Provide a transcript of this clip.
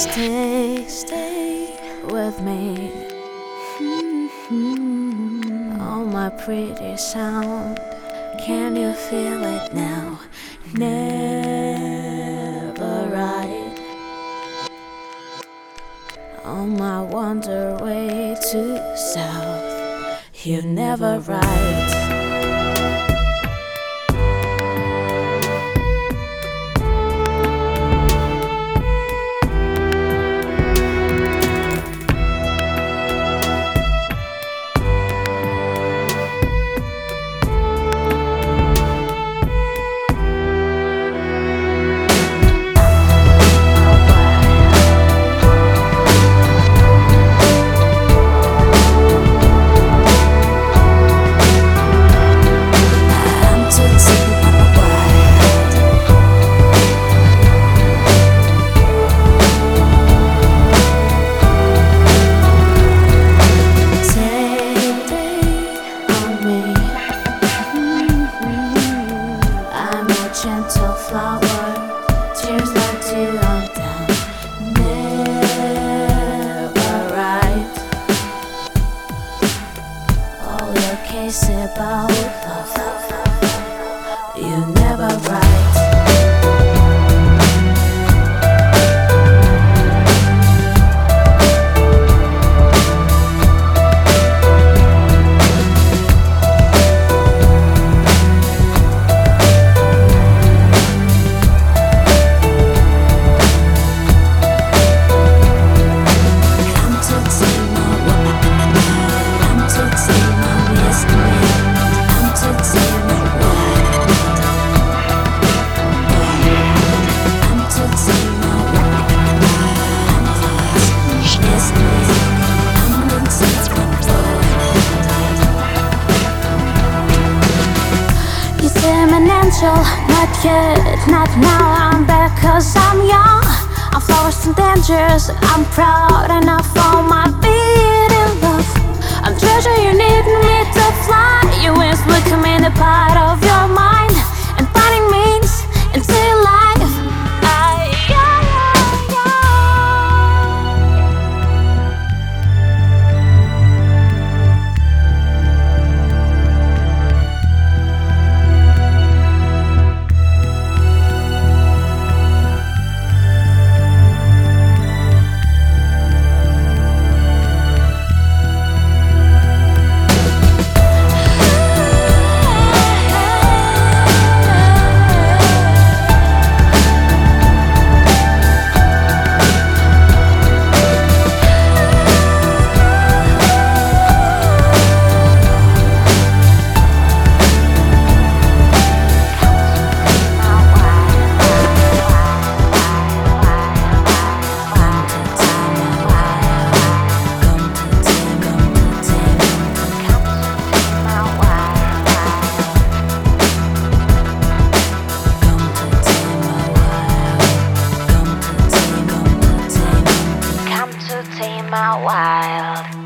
stay, stay with me. Oh, my pretty sound, can you feel it now? Never right. On my wander way to south, you never right. Gentle flower, tears like to on down. Never right. All your case about an not yet, not now. I'm back cause I'm young. I'm flowers and dangerous, I'm proud enough for my in love. I'm treasure you need me to fly. Your wings my wild.